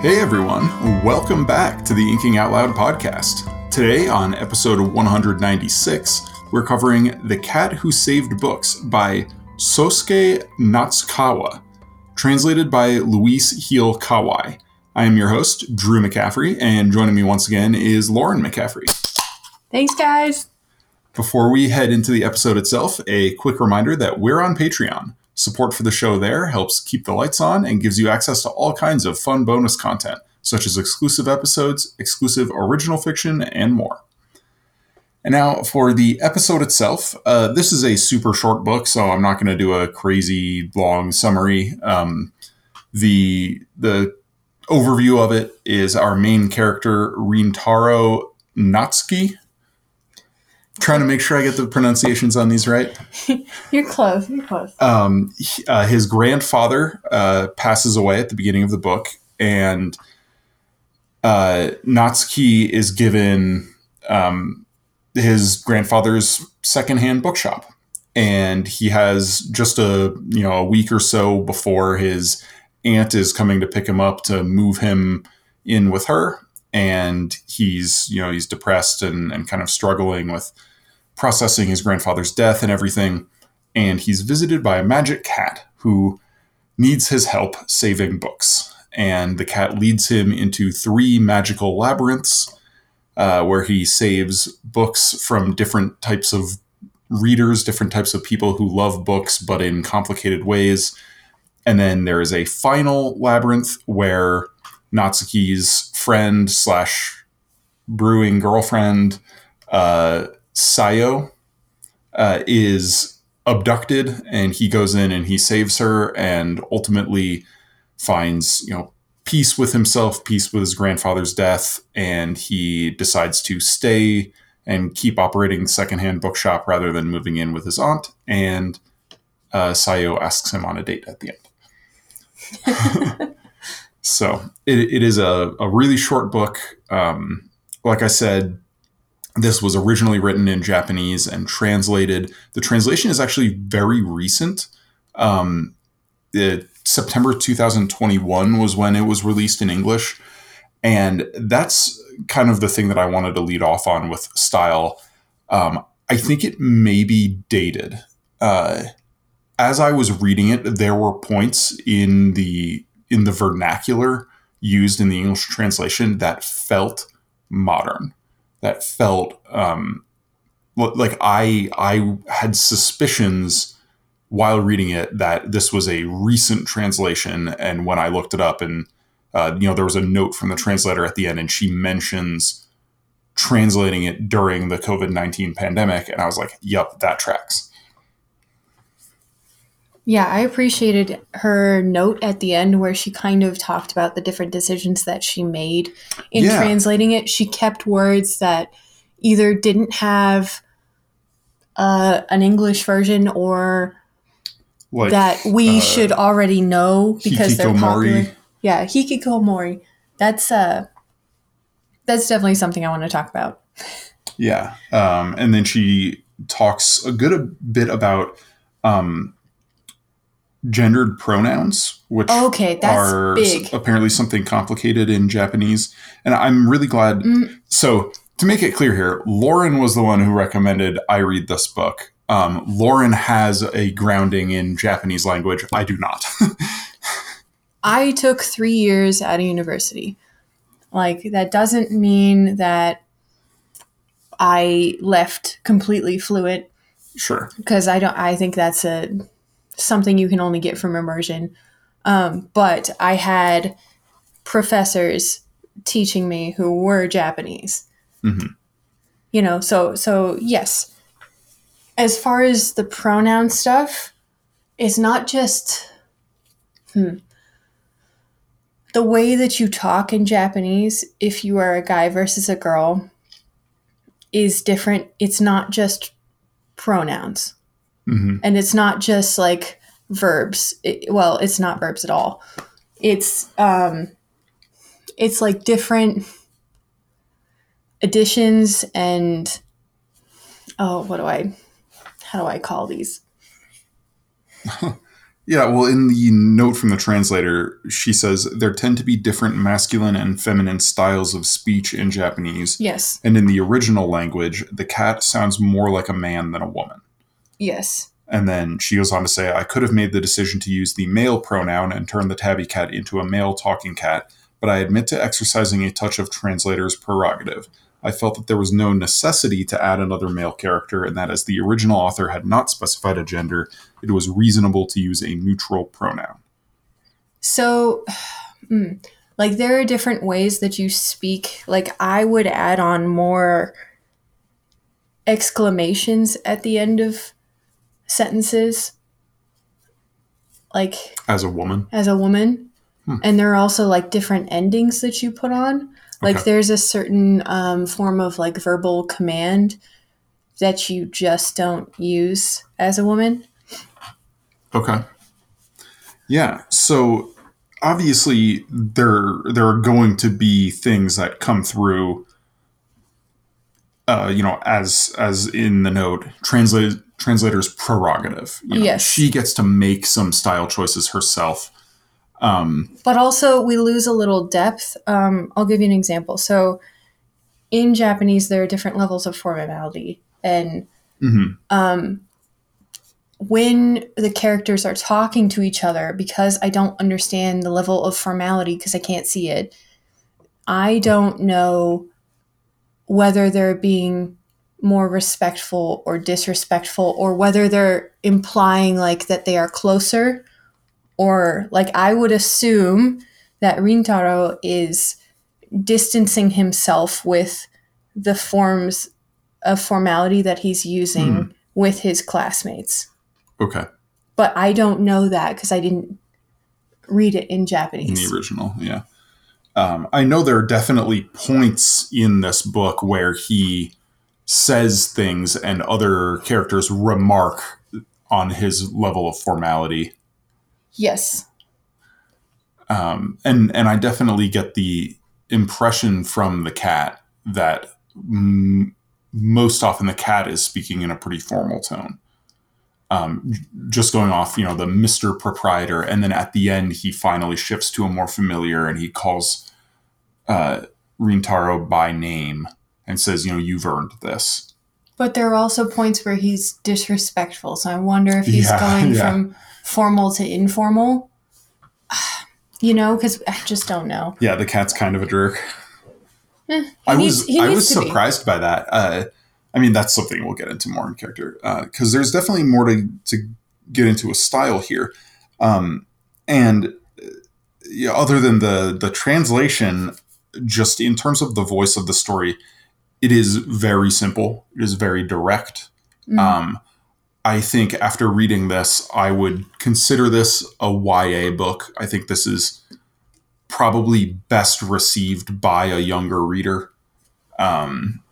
Hey everyone, welcome back to the Inking Out Loud podcast. Today, on episode 196, we're covering The Cat Who Saved Books by Sosuke Natsukawa, translated by Louise Heal Kawai. I am your host, Drew McCaffrey, and joining me once again is Lauren McCaffrey. Thanks, guys. Before we head into the episode itself, a quick reminder that we're on Patreon. Support for the show there helps keep the lights on and gives you access to all kinds of fun bonus content, such as exclusive episodes, exclusive original fiction, and more. And now for the episode itself. Uh, this is a super short book, so I'm not going to do a crazy long summary. Um, the the overview of it is our main character Rintaro Natsuki, trying to make sure I get the pronunciations on these right. You're close. You're close. Um, he- uh, his grandfather uh, passes away at the beginning of the book, and uh, Natsuki is given um, his grandfather's secondhand bookshop, and he has just a you know a week or so before his aunt is coming to pick him up to move him in with her, and he's you know he's depressed and, and kind of struggling with processing his grandfather's death and everything and he's visited by a magic cat who needs his help saving books. And the cat leads him into three magical labyrinths uh, where he saves books from different types of readers, different types of people who love books, but in complicated ways. And then there is a final labyrinth where Natsuki's friend slash brewing girlfriend, uh, Sayo, uh, is abducted and he goes in and he saves her and ultimately finds you know peace with himself peace with his grandfather's death and he decides to stay and keep operating the secondhand bookshop rather than moving in with his aunt and uh, sayo asks him on a date at the end. So it, it is a, a really short book. Um, like i said this was originally written in Japanese and translated. The translation is actually very recent. Um, it, September 2021 was when it was released in English. And that's kind of the thing that I wanted to lead off on with style. Um, I think it may be dated. Uh, as I was reading it, there were points in the in the vernacular used in the English translation that felt modern that felt um, like I I had suspicions while reading it that this was a recent translation, and when I looked it up, and uh, you know there was a note from the translator at the end, and she mentions translating it during the COVID nineteen pandemic, and I was like, "Yep, that tracks." Yeah, I appreciated her note at the end where she kind of talked about the different decisions that she made in Yeah. translating it. She kept words that either didn't have uh, an English version or Like that we uh, should already know because they're popular. Yeah, hikikomori. That's uh, that's definitely something I want to talk about. Yeah. Um, and then she talks a good bit about um, gendered pronouns, which Okay, that's are big. apparently something complicated in Japanese. And I'm really glad. Mm. So, to make it clear here, Lauren was the one who recommended I read this book. Um, Lauren has a grounding in Japanese language. I do not. I took three years at a university. Like, that doesn't mean that I left completely fluent sure. because I don't, I think that's a something you can only get from immersion. Um, but I had professors teaching me who were Japanese. Mhm. You know, so, so yes. As far as the pronoun stuff, it's not just, hmm, the way that you talk in Japanese, if you are a guy versus a girl, is different. It's not just pronouns, hmm and it's not just like verbs. It, well, it's not verbs at all. It's um, it's like different additions and oh, what do I, how do I call these? Yeah, well, in the note from the translator, she says there tend to be different masculine and feminine styles of speech in Japanese. Yes. And in the original language, the cat sounds more like a man than a woman. Yes. And then she goes on to say, I could have made the decision to use the male pronoun and turn the tabby cat into a male talking cat, but I admit to exercising a touch of translator's prerogative. I felt that there was no necessity to add another male character, and that as the original author had not specified a gender, it was reasonable to use a neutral pronoun. So, mm, like, there are different ways that you speak. Like, I would add on more exclamations at the end of sentences, like As a woman, as a woman. And there are also like different endings that you put on. Like, Okay. there's a certain um, form of like verbal command that you just don't use as a woman. Okay. Yeah. So obviously there there are going to be things that come through uh, you know, as as in the note, translate translator's prerogative. You know, Yes. She gets to make some style choices herself. Um, but also we lose a little depth. Um, I'll give you an example. So, in Japanese, there are different levels of formality, and mhm. um, when the characters are talking to each other, because I don't understand the level of formality because I can't see it, I don't know whether they're being more respectful or disrespectful, or whether they're implying like that they are closer, or like I would assume that Rintaro is distancing himself with the forms of formality that he's using Hmm. with his classmates. Okay. But I don't know that because I didn't read it in Japanese. In the original, yeah. Um, I know there are definitely points in this book where he says things and other characters remark on his level of formality. yes. um, and and I definitely get the impression from the cat that m- most often the cat is speaking in a pretty formal tone. Um, just going off, you know, the Mister Proprietor, and then at the end he finally shifts to a more familiar, and he calls uh, Rintaro by name and says, "You know, you've earned this." But there are also points where he's disrespectful. So I wonder if he's Yeah, going yeah. from formal to informal. You know, because I just don't know. Yeah, the cat's kind of a jerk. Eh, I needs- was I was to be. surprised by that. Uh, I mean, that's something we'll get into more in character because there's definitely more to to get into a style here, um, and uh, yeah, other than the the translation, just in terms of the voice of the story, it is very simple. It is very direct. Mm. Um, I think after reading this, I would consider this a YA book. I think this is probably best received by a younger reader. Um,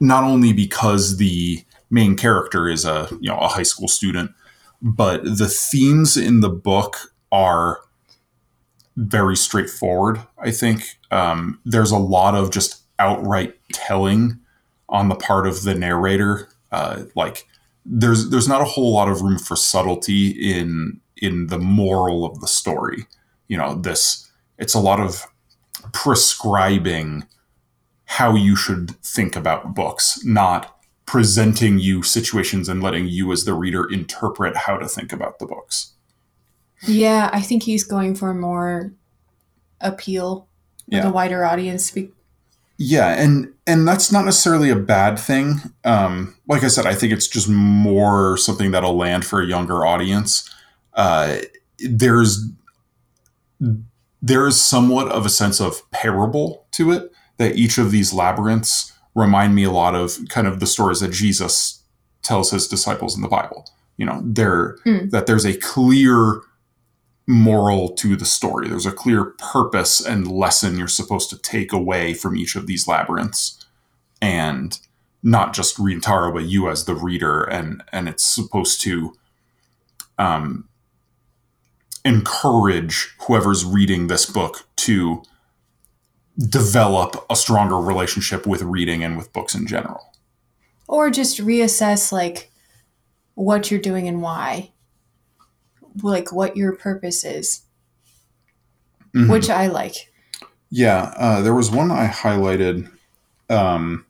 not only because the main character is a you know a high school student, but the themes in the book are very straightforward. I think um, there's a lot of just outright telling on the part of the narrator. Uh, like there's there's not a whole lot of room for subtlety in in the moral of the story. You know, this it's a lot of prescribing how you should think about books, not presenting you situations and letting you as the reader interpret how to think about the books. Yeah, I think he's going for more appeal with Yeah. a wider audience. Be- Yeah, and and that's not necessarily a bad thing. Um, like I said, I think it's just more something that'll land for a younger audience. Uh, there's there is somewhat of a sense of parable to it that each of these labyrinths remind me a lot of kind of the stories that Jesus tells his disciples in the Bible. You know, there Hmm. that there's a clear moral to the story. There's a clear purpose and lesson you're supposed to take away from each of these labyrinths, and not just Rintaro, but you as the reader, and and it's supposed to um, encourage whoever's reading this book to develop a stronger relationship with reading and with books in general. or just reassess like what you're doing and why. Like what your purpose is, Mhm. which I like. Yeah, uh, there was one I highlighted. Um,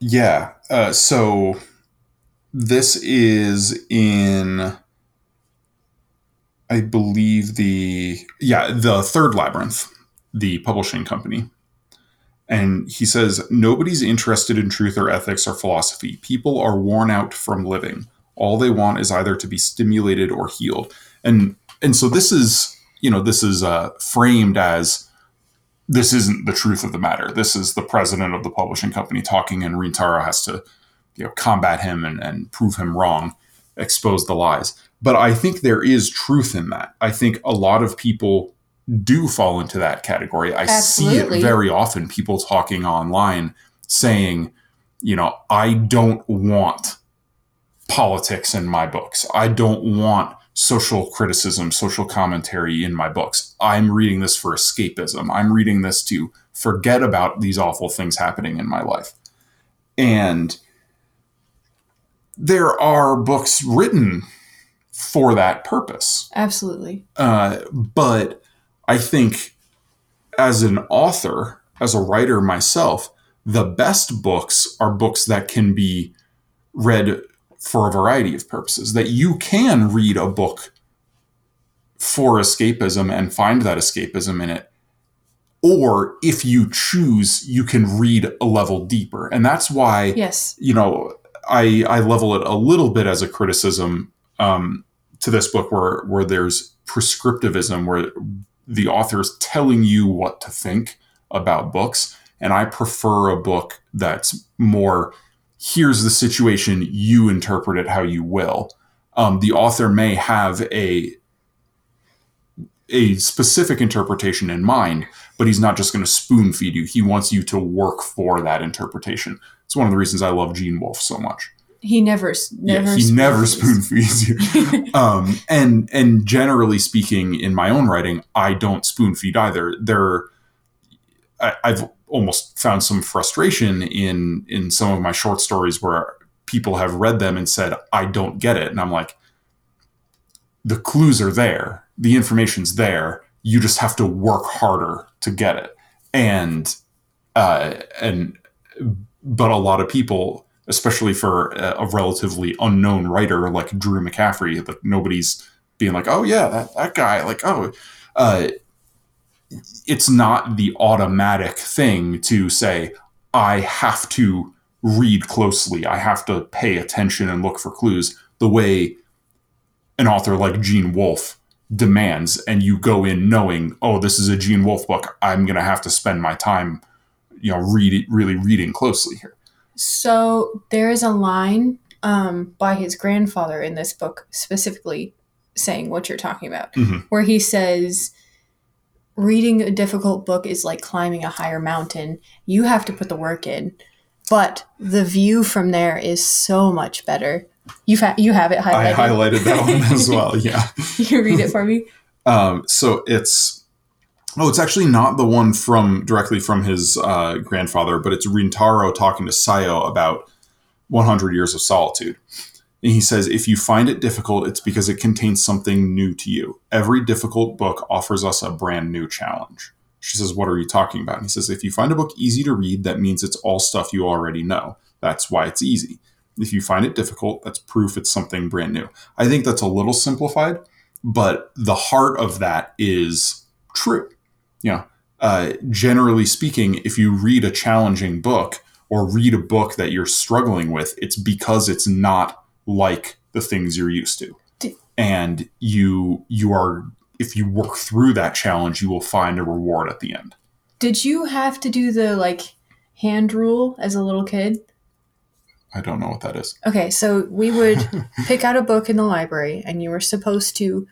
yeah, uh, so this is in, I believe the yeah the third labyrinth, the publishing company, and he says nobody's interested in truth or ethics or philosophy. People are worn out from living. All they want is either to be stimulated or healed, and and so this is you know this is uh, framed as this isn't the truth of the matter. This is the president of the publishing company talking, and Rintaro has to, you know, combat him and, and prove him wrong, expose the lies. But I think there is truth in that. I think a lot of people do fall into that category. I see it very often. People talking online saying, you know, I don't want politics in my books. I don't want social criticism, social commentary in my books. I'm reading this for escapism. I'm reading this to forget about these awful things happening in my life. And there are books written for that purpose. Absolutely. Uh, but I think as an author, as a writer myself, the best books are books that can be read for a variety of purposes. That you can read a book for escapism and find that escapism in it. Or if you choose, you can read a level deeper. And that's why Yes. you know, I I level it a little bit as a criticism um, to this book, where where there's prescriptivism, where the author's telling you what to think about books, and I prefer a book that's more here's the situation, you interpret it how you will. Um, the author may have a a specific interpretation in mind, but he's not just going to spoon feed you. He wants you to work for that interpretation. It's one of the reasons I love Gene Wolfe so much. He never, never. yeah, he never spoon feeds you. um, and and generally speaking, in my own writing, I don't spoon feed either. There, I, I've almost found some frustration in in some of my short stories where people have read them and said, "I don't get it," and I'm like, the clues are there, the information's there. You just have to work harder to get it, and uh, and but a lot of people especially for a, relatively unknown writer like Drew McCaffrey, that nobody's being like, oh yeah, that, that guy, like, oh, uh, it's not the automatic thing to say, I have to read closely, I have to pay attention and look for clues the way an author like Gene Wolfe demands. And you go in knowing, oh, this is a Gene Wolfe book. I'm going to have to spend my time, you know, read, really reading closely here. So there is a line um, by his grandfather in this book specifically saying what you're talking about, Mhm. where he says, reading a difficult book is like climbing a higher mountain. You have to put the work in, but the view from there is so much better. You've ha- you have it highlighted. I highlighted. highlighted that one as well. Yeah. you read it for me. Um, so it's oh, it's actually not the one from directly from his uh, grandfather, but it's Rintaro talking to Sayo about 100 Years of Solitude. And he says, if you find it difficult, it's because it contains something new to you. Every difficult book offers us a brand new challenge. She says, What are you talking about? And he says, If you find a book easy to read, that means it's all stuff you already know. That's why it's easy. If you find it difficult, that's proof it's something brand new. I think that's a little simplified, but the heart of that is true. You know, uh, generally speaking, if you read a challenging book or read a book that you're struggling with, it's because it's not like the things you're used to, and you you are if you work through that challenge, you will find a reward at the end. Did you have to do the like hand rule as a little kid? I don't know what that is. Okay, so we would pick out a book in the library and you were supposed to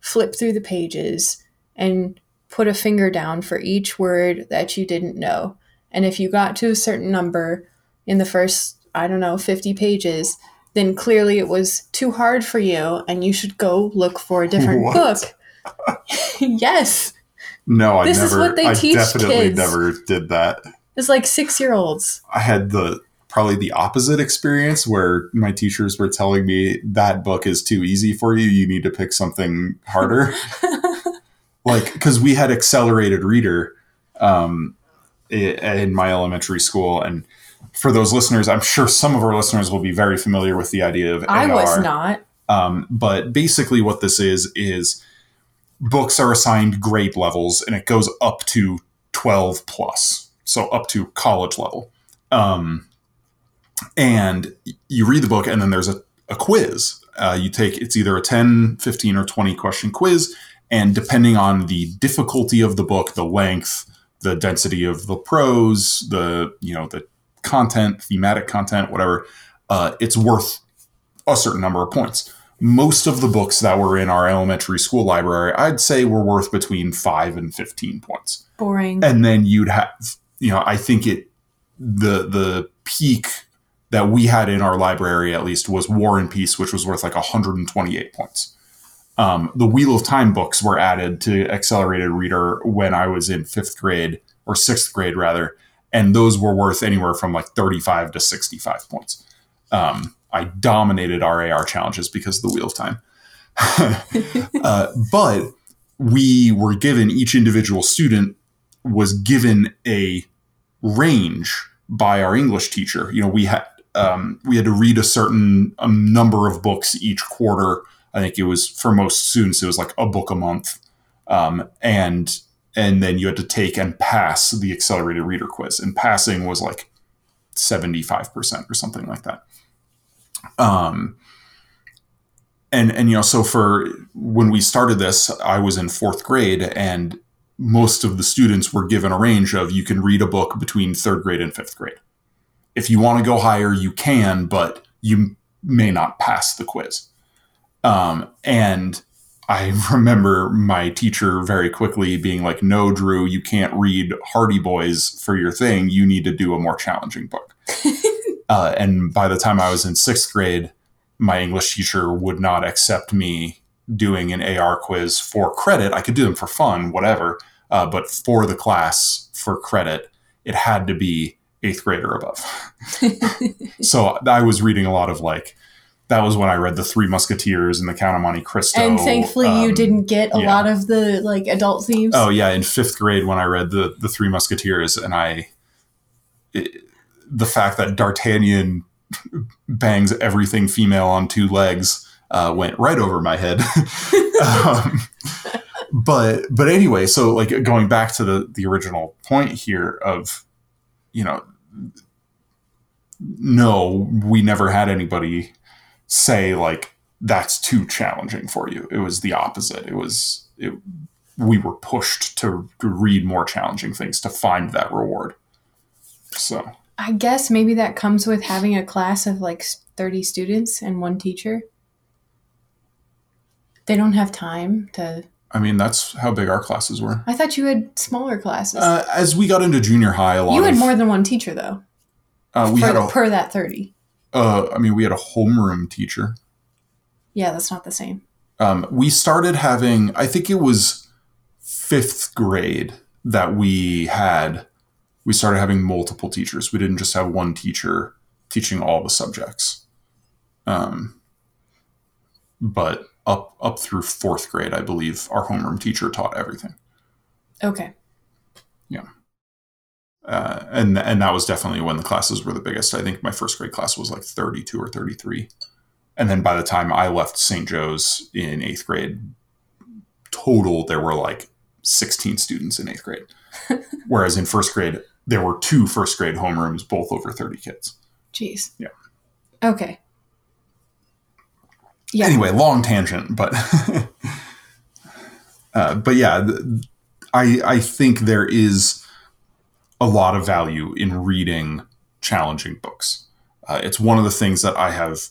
flip through the pages and put a finger down for each word that you didn't know. And if you got to a certain number in the first, I don't know, 50 pages, then clearly it was too hard for you and you should go look for a different What? book. yes, No, I This is never. what they I teach definitely kids. never did that. it's like six year olds. I had the probably the opposite experience where my teachers were telling me that book is too easy for you. You need to pick something harder. like, because we had accelerated reader um, in my elementary school. And for those listeners, I'm sure some of our listeners will be very familiar with the idea of AR. I was not. Um, but basically, what this is is books are assigned grade levels, and it goes up to 12 plus, so up to college level. Um, and you read the book, and then there's a, a quiz. Uh, you take it's either a 10, 15, or 20 question quiz, and depending on the difficulty of the book, the length, the density of the prose, the you know the content, thematic content, whatever, uh, it's worth a certain number of points. Most of the books that were in our elementary school library, I'd say, were worth between five and fifteen points. Boring. And then you'd have, you know, I think it the the peak that we had in our library at least was War and Peace, which was worth like 128 points. Um, the Wheel of Time books were added to Accelerated Reader when I was in fifth grade or sixth grade rather, and those were worth anywhere from like 35 to 65 points. Um, I dominated our AR challenges because of the Wheel of Time. uh, but we were given each individual student was given a range by our English teacher. You know, we had um, we had to read a certain um, number of books each quarter. I think it was for most students it was like a book a month, um, and and then you had to take and pass the accelerated reader quiz. And passing was like seventy five percent or something like that. Um, and and you know, so for when we started this, I was in fourth grade, and most of the students were given a range of you can read a book between third grade and fifth grade. If you want to go higher, you can, but you may not pass the quiz. Um, and I remember my teacher very quickly being like, "No, Drew, you can't read Hardy Boys for your thing. You need to do a more challenging book." uh, and by the time I was in sixth grade, my English teacher would not accept me doing an AR quiz for credit. I could do them for fun, whatever, uh, but for the class for credit, it had to be eighth grade or above. so I was reading a lot of like that was when I read the Three Musketeers and the Count of Monte Cristo. and thankfully, you um, didn't get a yeah. lot of the like adult themes. Oh yeah, in fifth grade when I read the the Three Musketeers, and I, it, the fact that D'Artagnan bangs everything female on two legs uh, went right over my head. um, but but anyway, so like going back to the the original point here of, you know, no, we never had anybody say like that's too challenging for you. It was the opposite. It was it, we were pushed to, to read more challenging things to find that reward. So I guess maybe that comes with having a class of like 30 students and one teacher. They don't have time to. I mean that's how big our classes were. I thought you had smaller classes. Uh, as we got into junior high, a lot you had of more than one teacher though. uh, we per, had a per that 30. Uh, I mean we had a homeroom teacher. Yeah, that's not the same. Um, we started having I think it was fifth grade that we had we started having multiple teachers. We didn't just have one teacher teaching all the subjects. Um, but up up through fourth grade, I believe our homeroom teacher taught everything, Okay. Uh, and and that was definitely when the classes were the biggest. I think my first grade class was like thirty two or thirty three, and then by the time I left St. Joe's in eighth grade, total there were like sixteen students in eighth grade, whereas in first grade there were two first grade homerooms, both over thirty kids. Jeez. Yeah. Okay. Yeah. anyway long tangent but uh, but yeah i i think there is a lot of value in reading challenging books. Uh, it's one of the things that i have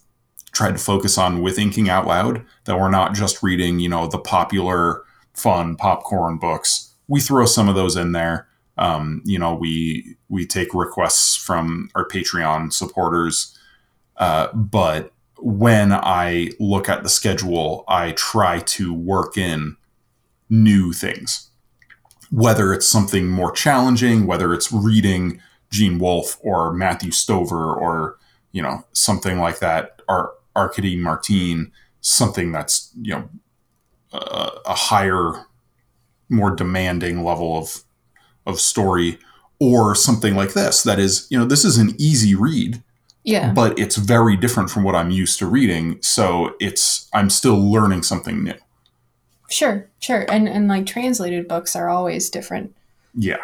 tried to focus on with inking out loud that we're not just reading you know the popular fun popcorn books. We throw some of those in there. Um, you know we we take requests from our patreon supporters. Uh, but when I look at the schedule, I try to work in new things. Whether it's something more challenging, whether it's reading Gene Wolfe or Matthew Stover or you know something like that, or Arkady Martine, something that's you know a, a higher, more demanding level of of story, or something like this that is you know this is an easy read Yeah. but it's very different from what I'm used to reading. So it's I'm still learning something new. Sure, sure. And and like translated books are always different. Yeah,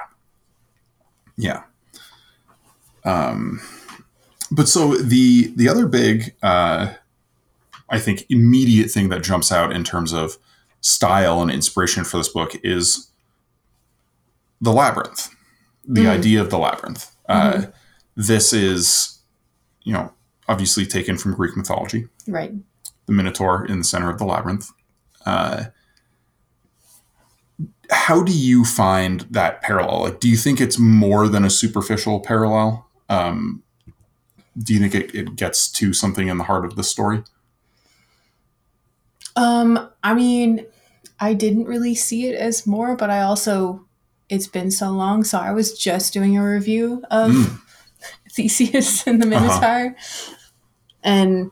yeah. Um, but so the the other big, uh, I think, immediate thing that jumps out in terms of style and inspiration for this book is the labyrinth, the Mm. idea of the labyrinth. Uh, this is, you know, obviously taken from Greek mythology. Right. the Minotaur in the center of the labyrinth. Uh, how do you find that parallel? Like, do you think it's more than a superficial parallel? Um, do you think it, it gets to something in the heart of the story? Um, I mean, I didn't really see it as more, but I also it's been so long, so I was just doing a review of Mm. Theseus and the Minotaur. And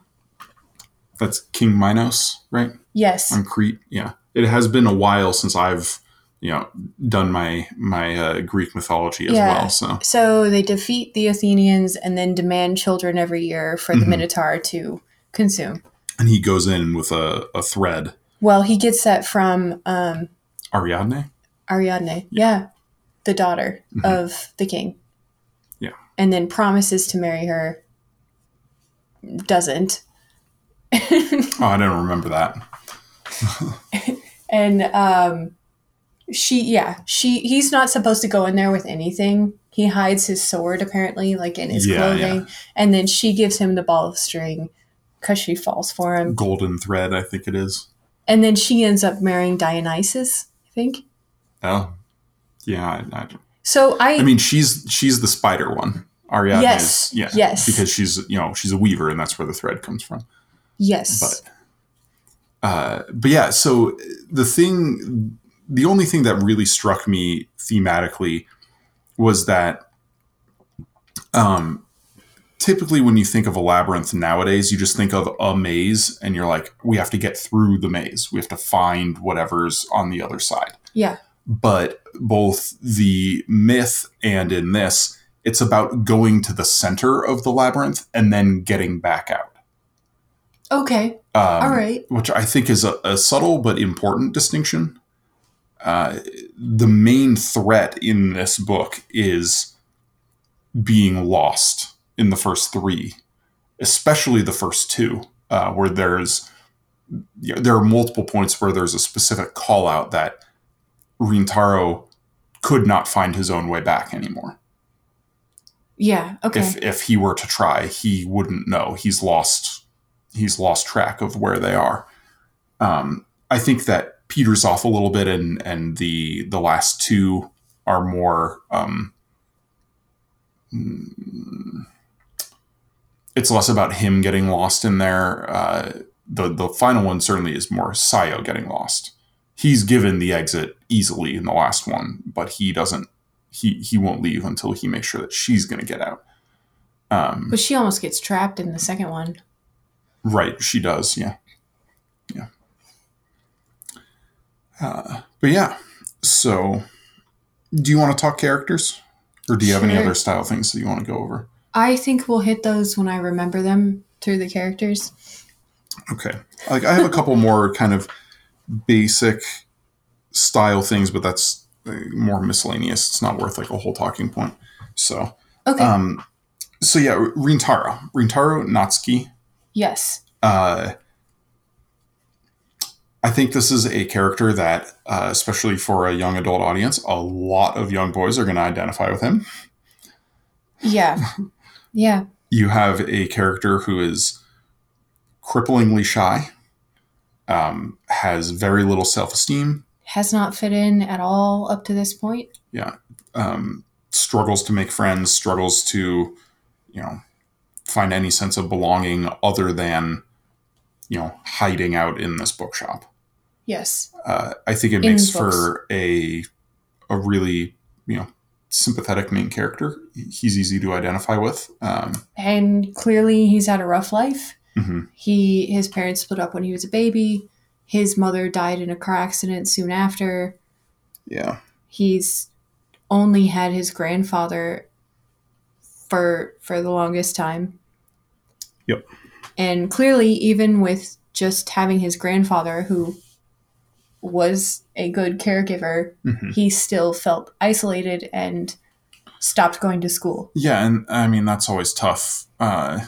That's King Minos, right? yes, On Crete. Yeah, it has been a while since I've you know done my my uh, Greek mythology as Yeah. well. So so they defeat the Athenians and then demand children every year for the Mhm. Minotaur to consume. and he goes in with a, a thread. Well, he gets that from um, Ariadne. Ariadne, yeah, the daughter Mhm. of the king. Yeah. And then promises to marry her. Doesn't. Oh, I don't remember that. and um, she, yeah, she. He's not supposed to go in there with anything. He hides his sword apparently, like in his Yeah, clothing, and then she gives him the ball of string because she falls for him, Golden thread, I think it is. and then she ends up marrying Dionysus. I think. Oh, yeah. I, I, So I, I mean, she's she's the spider one. Ariadne Yes, is yeah, yes. because she's you know she's a weaver, and that's where the thread comes from. yes, But uh, but yeah, so the thing, the only thing that really struck me thematically was that um, typically when you think of a labyrinth nowadays, you just think of a maze, and you're like, we have to get through the maze, we have to find whatever's on the other side. yeah, but both the myth and in this, it's about going to the center of the labyrinth and then getting back out. okay, Um, all right, Which I think is a, a subtle but important distinction. Uh, the main threat in this book is being lost in the first three, especially the first two, uh, where there's there are multiple points where there's a specific call out that Rintaro could not find his own way back anymore. yeah, okay, If if he were to try, he wouldn't know. He's lost he's lost track of where they are. Um, I think that peters off a little bit, and and the the last two are more. Um, mm, it's less about him getting lost in there. Uh, the the final one certainly is more Sayo getting lost. He's given the exit easily in the last one, but he doesn't. He he won't leave until he makes sure that she's going to get out. Um, but she almost gets trapped in the second one. Right, she does. Yeah, yeah. Uh, but yeah, so do you want to talk characters, or do you have any other style things that you want to go over? I think we'll hit those when I remember them through the characters. Okay, like I have a couple more kind of basic style things, but that's uh, more miscellaneous. It's not worth like a whole talking point. So, Okay. um, so yeah, Rintaro, Rintaro Natsuki. yes. Uh, I think this is a character that, uh, especially for a young adult audience, a lot of young boys are going to identify with him. Yeah. yeah. You have a character who is cripplingly shy, um, has very little self esteem, Has not fit in at all up to this point. um, struggles to make friends, struggles to, you know, find any sense of belonging other than, you know, hiding out in this bookshop. Yes. uh, I think it In makes books. for a a really you know sympathetic main character. He's easy to identify with. Um, And clearly he's had a rough life. mhm. He his parents split up when he was a baby. His mother died in a car accident soon after. Yeah. He's only had his grandfather for for the longest time. Yep. And clearly even with just having his grandfather who was a good caregiver, Mhm. he still felt isolated and stopped going to school. Yeah, and I mean that's always tough. Uh,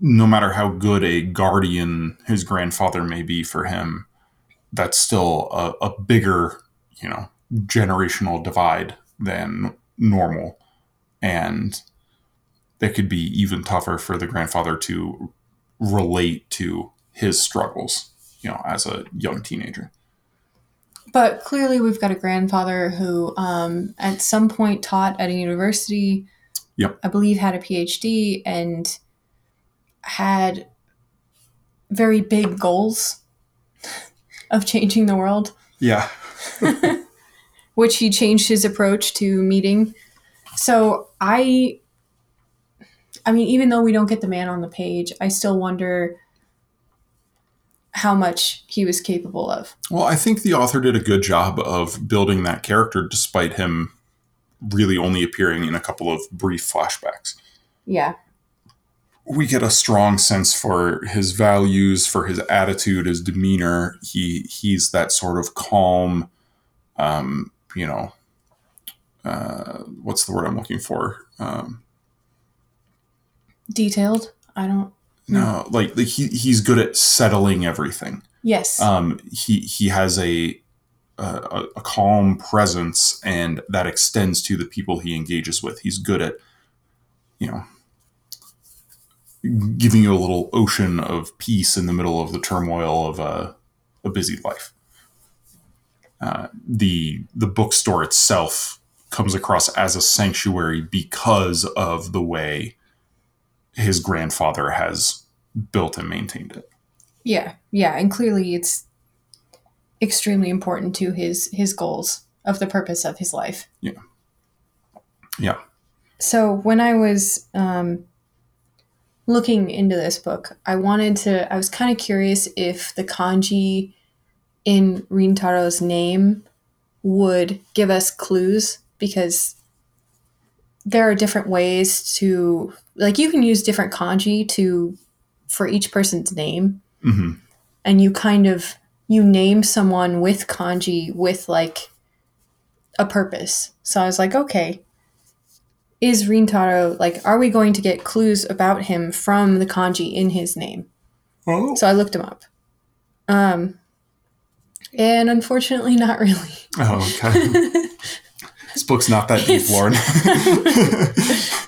no matter how good a guardian his grandfather may be for him, that's still a, a bigger, you know, generational divide than normal, and it could be even tougher for the grandfather to relate to his struggles, you know, as a young teenager. But clearly, we've got a grandfather who, um, at some point, taught at a university. Yep. I believe had a PhD and had very big goals of changing the world, Yeah. which he changed his approach to meeting. So I, I mean, even though we don't get the man on the page, I still wonder how much he was capable of. Well, I think the author did a good job of building that character despite him really only appearing in a couple of brief flashbacks. Yeah. We get a strong sense for his values, for his attitude, his demeanor. He he's that sort of calm, um, you know, uh, what's the word I'm looking for? Um, Detailed. I don't. No, like, like he, he's good at settling everything. Yes. um, he he has a, a a calm presence, and that extends to the people he engages with. He's good at, you know, giving you a little ocean of peace in the middle of the turmoil of a, a busy life. Uh, the the bookstore itself comes across as a sanctuary because of the way his grandfather has built and maintained it. Yeah, yeah, and clearly it's extremely important to his his goals of the purpose of his life. Yeah. Yeah. So when I was um, looking into this book, I wanted to. I was kind of curious if the kanji in Rintaro's name would give us clues because there are different ways to like you can use different kanji to for each person's name hmm and you kind of you name someone with kanji with like a purpose. So I was like, okay, is Rintaro like are we going to get clues about him from the kanji in his name? Oh. So I looked him up. Um and unfortunately not really. Oh, okay. this book's not that deep, Lauren.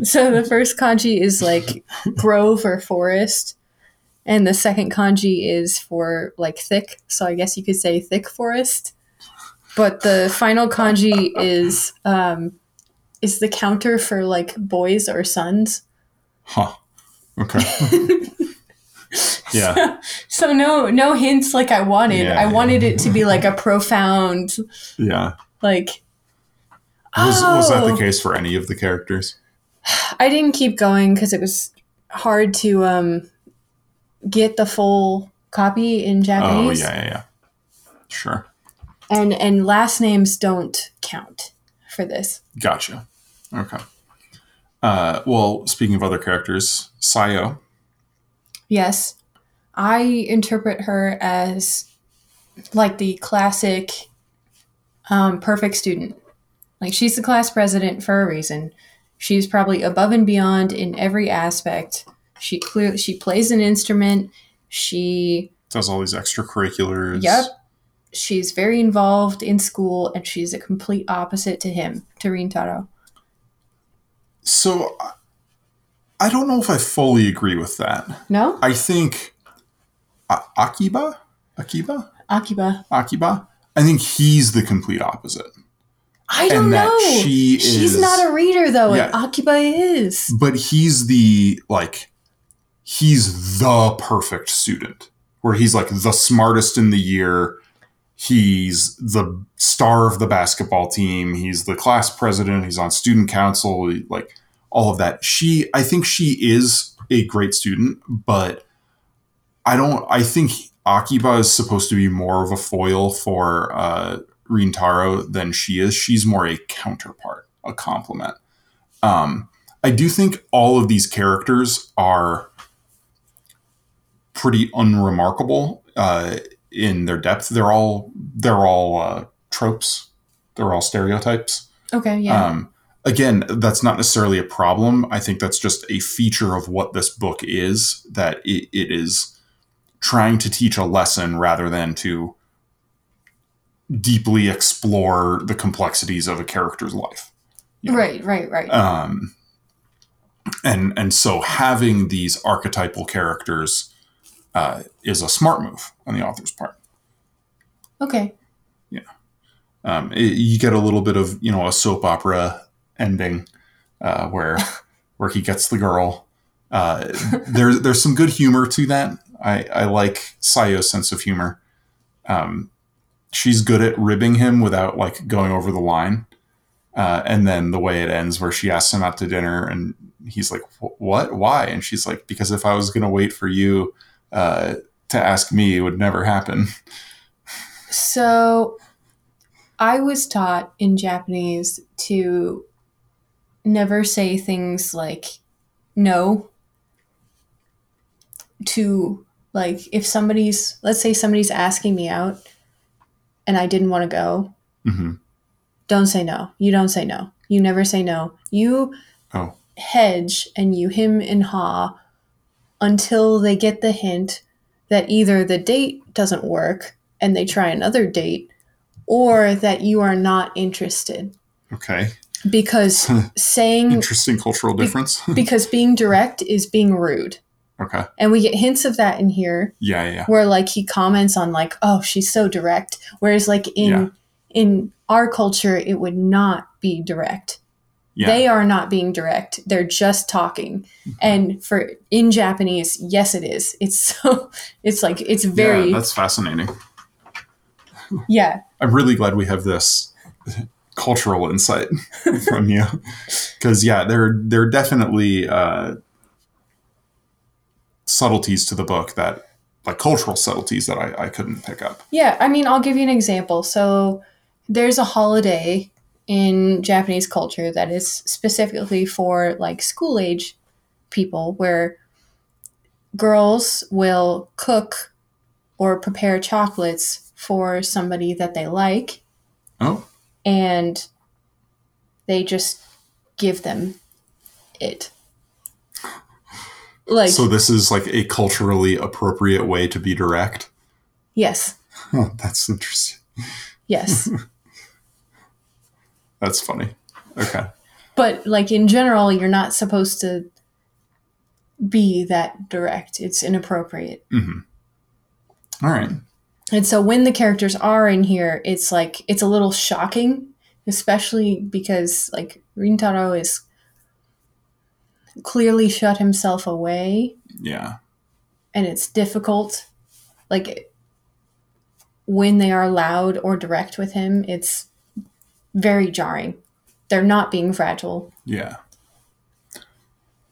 So the first kanji is like grove or forest and the second kanji is for like thick, so I guess you could say thick forest. But the final kanji is um is the counter for like boys or sons. huh. Okay. yeah. So no no hints like I wanted. Yeah. I wanted it to be like a profound Yeah. like Was, was that the Oh. case for any of the characters? I didn't keep going because it was hard to um, get the full copy in Japanese. Oh, yeah, yeah, yeah. Sure. And and last names don't count for this. Gotcha. Okay. Uh, well, speaking of other characters, Sayo. Yes, I interpret her as like the classic um, perfect student. Like she's the class president for a reason. She's probably above and beyond in every aspect. She clear she plays an instrument. She Does all these extracurriculars. Yep. She's very involved in school and she's a complete opposite to him, to Rintaro. So I- don't know if I fully agree with that. No? I think A- Akiba, Akiba, Akiba. Akiba. I think he's the complete opposite. I don't know. she She's not a reader though, Yeah. and Akiba is. But he's the like he's the perfect student. Where he's like the smartest in the year. he's the star of the basketball team. He's the class president. He's on student council. Like all of that. She, I think she is a great student, but I don't. I think Akiba is supposed to be more of a foil for uh, Rintaro than she is. She's more a counterpart, a complement. Um, I do think all of these characters are pretty unremarkable uh, in their depth. They're all they're all uh, tropes. They're all stereotypes. Okay, yeah. Um, again, that's not necessarily a problem. I think that's just a feature of what this book is. That it, it is trying to teach a lesson rather than to deeply explore the complexities of a character's life. you know? right, right, right. um, and and so having these archetypal characters uh, is a smart move on the author's part. okay. Yeah. Um, it- you get a little bit of you know a soap opera ending uh, where where he gets the girl. Uh, there's there's some good humor to that. I, I like Sayo's sense of humor. Um, she's good at ribbing him without like going over the line. Uh, and then the way it ends, where she asks him out to dinner, and he's like, "What? Why?" And she's like, "Because if I was going to wait for you uh, to ask me, it would never happen." So I was taught in Japanese to never say things like no to like if somebody's let's say somebody's asking me out and I didn't want to go, hmm don't say no. You don't say no. You never say no. You Oh. hedge and you him and ha until they get the hint that either the date doesn't work and they try another date or that you are not interested Okay. because saying Interesting cultural difference. because being direct is being rude okay. and we get hints of that in here Yeah, yeah, where like he comments on like oh she's so direct whereas like in Yeah. in our culture it would not be direct Yeah. they are not being direct they're just talking and for in japanese yes it is it's so it's like it's very Yeah, that's fascinating. Yeah. I'm really glad we have this cultural insight from you, because yeah, there there are definitely uh, subtleties to the book that, like cultural subtleties that I, I couldn't pick up. yeah i mean i'll give you an example so there's a holiday in japanese culture that is specifically for like school age people where girls will cook or prepare chocolates for somebody that they like Oh, and they just give them it. Like, so this is like a culturally appropriate way to be direct. yes, Huh, that's interesting. yes. That's funny. Okay. but, like, in general, you're not supposed to be that direct. It's inappropriate. hmm All right. And so when the characters are in here, it's like, it's a little shocking, especially because, like, Rintaro is clearly shut himself away Yeah. and it's difficult like when they are loud or direct with him it's very jarring they're not being fragile Yeah.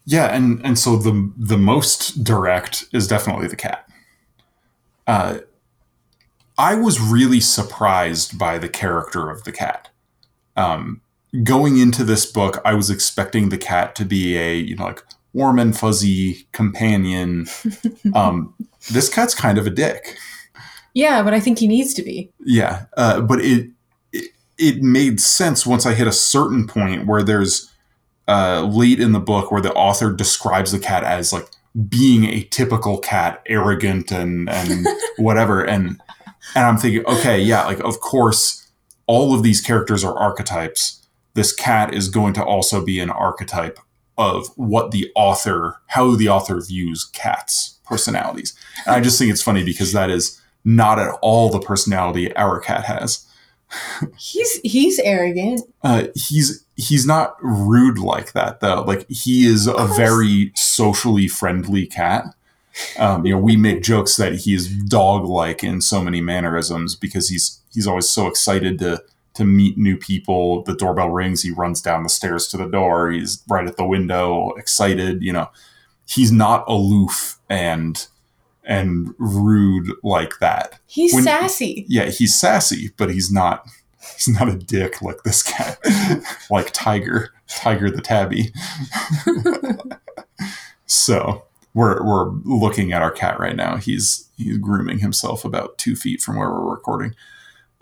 Yeah, and and so the the most direct is definitely the cat. Uh, I was really surprised by the character of the cat. Um, going into this book, I was expecting the cat to be a you know like warm and fuzzy companion. um, this cat's kind of a dick. yeah but i think he needs to be Yeah, uh, but it, it it made sense once I hit a certain point where there's uh, late in the book where the author describes the cat as like being a typical cat, arrogant and and whatever, and and I'm thinking, okay, yeah, like of course, all of these characters are archetypes. This cat is going to also be an archetype of what the author, how the author views cats' personalities. And I just think it's funny because that is not at all the personality our cat has. he's he's arrogant Uh, he's he's not rude like that though. Like he is a very socially friendly cat. Um, you know, we make jokes that he's dog-like in so many mannerisms because he's he's always so excited to to meet new people. The doorbell rings, he runs down the stairs to the door. He's right at the window, excited. You know, he's not aloof and and rude like that. He's When- sassy. Yeah, he's sassy, but he's not he's not a dick like this cat, like Tiger, Tiger the tabby. so we're we're looking at our cat right now. He's he's grooming himself about two feet from where we're recording.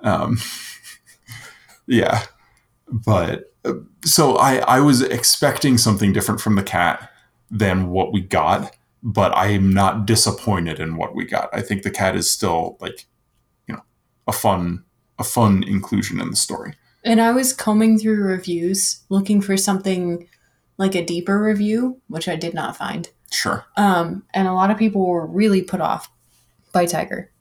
Um, yeah, but so I I was expecting something different from the cat than what we got, but I am not disappointed in what we got. I think the cat is still like, you know, a fun a fun inclusion in the story. And I was combing through reviews looking for something like a deeper review, which I did not find. Sure. Um, and a lot of people were really put off by Tiger.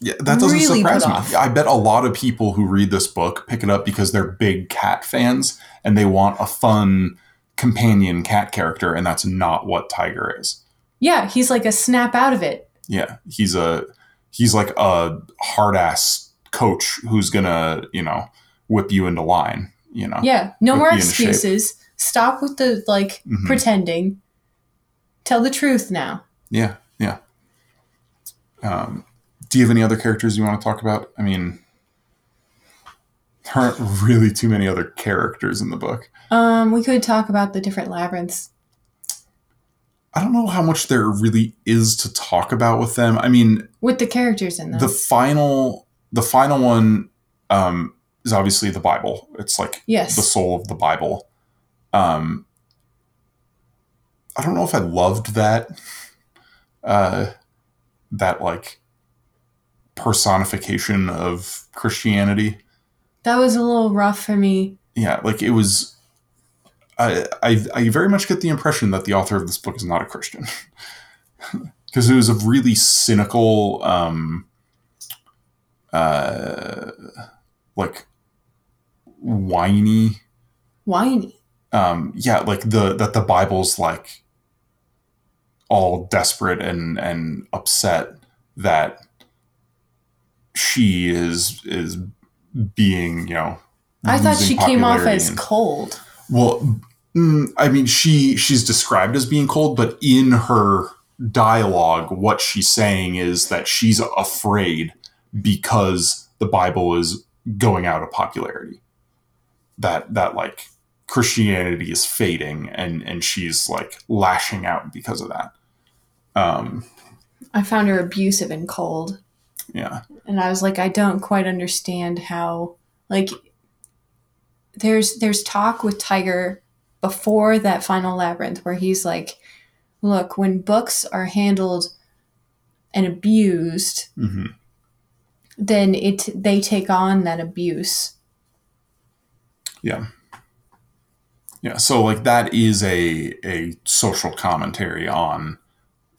Yeah, that doesn't Really surprise me. I bet a lot of people who read this book pick it up because they're big cat fans and they want a fun companion cat character, and that's not what Tiger is. Yeah, he's like a snap out of it. Yeah, he's a he's like a hard ass coach who's gonna you know whip you into line. You know. Yeah, no more excuses. Stop with the like Mhm. pretending. Tell the truth now. Yeah, yeah. Um, do you have any other characters you want to talk about? I mean, there aren't really too many other characters in the book. Um, we could talk about the different labyrinths. I don't know how much there really is to talk about with them. I mean, with the characters in them. the final, the final one um, is obviously the Bible. It's like yes. the soul of the Bible. Um, I don't know if I loved that. Uh, that like personification of Christianity. that was a little rough for me. Yeah, like it was. I, I I very much get the impression that the author of this book is not a Christian, because it was a really cynical, um, uh, like whiny Whiny. um yeah like the that the bible's like all desperate and and upset that she is is being you know I thought she came off as and- cold. well mm, i mean she she's described as being cold but in her dialogue what she's saying is that she's afraid because the bible is going out of popularity that that like christianity is fading and and she's like lashing out because of that um I found her abusive and cold. Yeah. And I was like, I don't quite understand how like there's there's talk with Tiger before that final labyrinth where he's like, look, when books are handled and abused, hmm then it they take on that abuse. yeah. Yeah so like that is a a social commentary on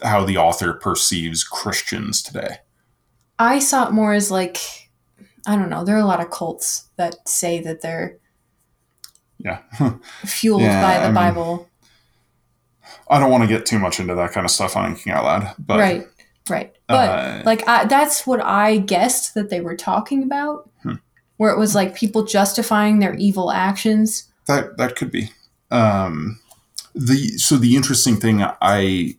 how the author perceives christians today I saw it more as like I don't know, there are a lot of cults that say that they're yeah fueled Yeah, by the I mean, Bible. I don't want to get too much into that kind of stuff on Inking Out Loud, but right. Right. But uh, like I, that's what I guessed that they were talking about, Hmm. where it was like people justifying their evil actions. that that could be. Um, the so the interesting thing I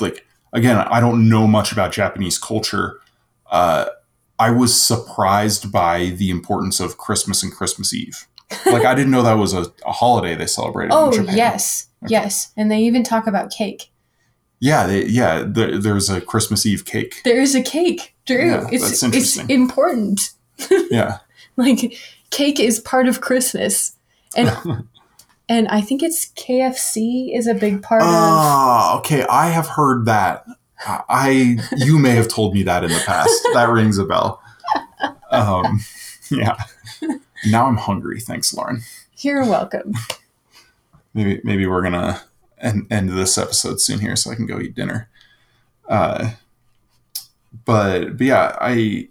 like again, I don't know much about Japanese culture. Uh, I was surprised by the importance of Christmas and Christmas Eve. Like I didn't know that was a, a holiday they celebrated. Oh in Japan. yes, yes, and they even talk about cake. yeah, they, yeah. There, there's a Christmas Eve cake. There is a cake, Drew. Yeah, it's it's important. Yeah, Like cake is part of Christmas, and and I think it's KFC is a big part of. Ah, okay. I have heard that. I you may have told me that in the past. That rings a bell. Um, yeah. Now I'm hungry. Thanks, Lauren. You're welcome. Maybe maybe we're gonna end, end this episode soon here, so I can go eat dinner. Uh, but but yeah, I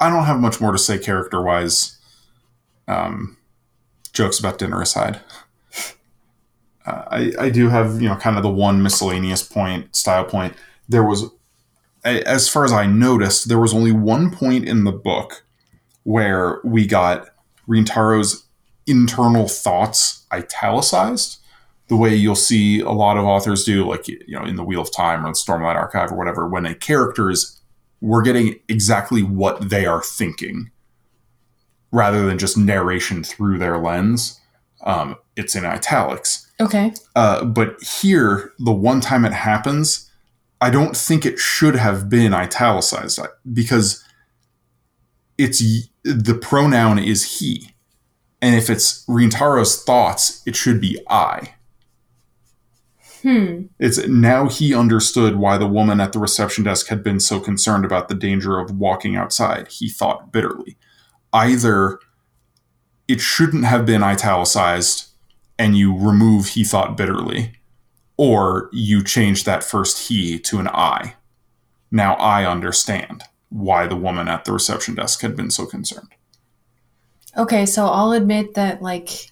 I don't have much more to say character wise. Um, jokes about dinner aside. I, I do have you know kind of the one miscellaneous point style point. There was, as far as I noticed, there was only one point in the book where we got Rintaro's internal thoughts italicized, the way you'll see a lot of authors do, like you know in the Wheel of Time or the Stormlight Archive or whatever, when a character is we're getting exactly what they are thinking rather than just narration through their lens. Um, it's in italics. Okay. Uh, but here, the one time it happens, I don't think it should have been italicized because it's the pronoun is he. And if it's Rintaro's thoughts, it should be I. Hmm. It's now he understood why the woman at the reception desk had been so concerned about the danger of walking outside. He thought bitterly. Either it shouldn't have been italicized and you remove he thought bitterly, or you change that first he to an I. Now I understand why the woman at the reception desk had been so concerned. Okay, so I'll admit that like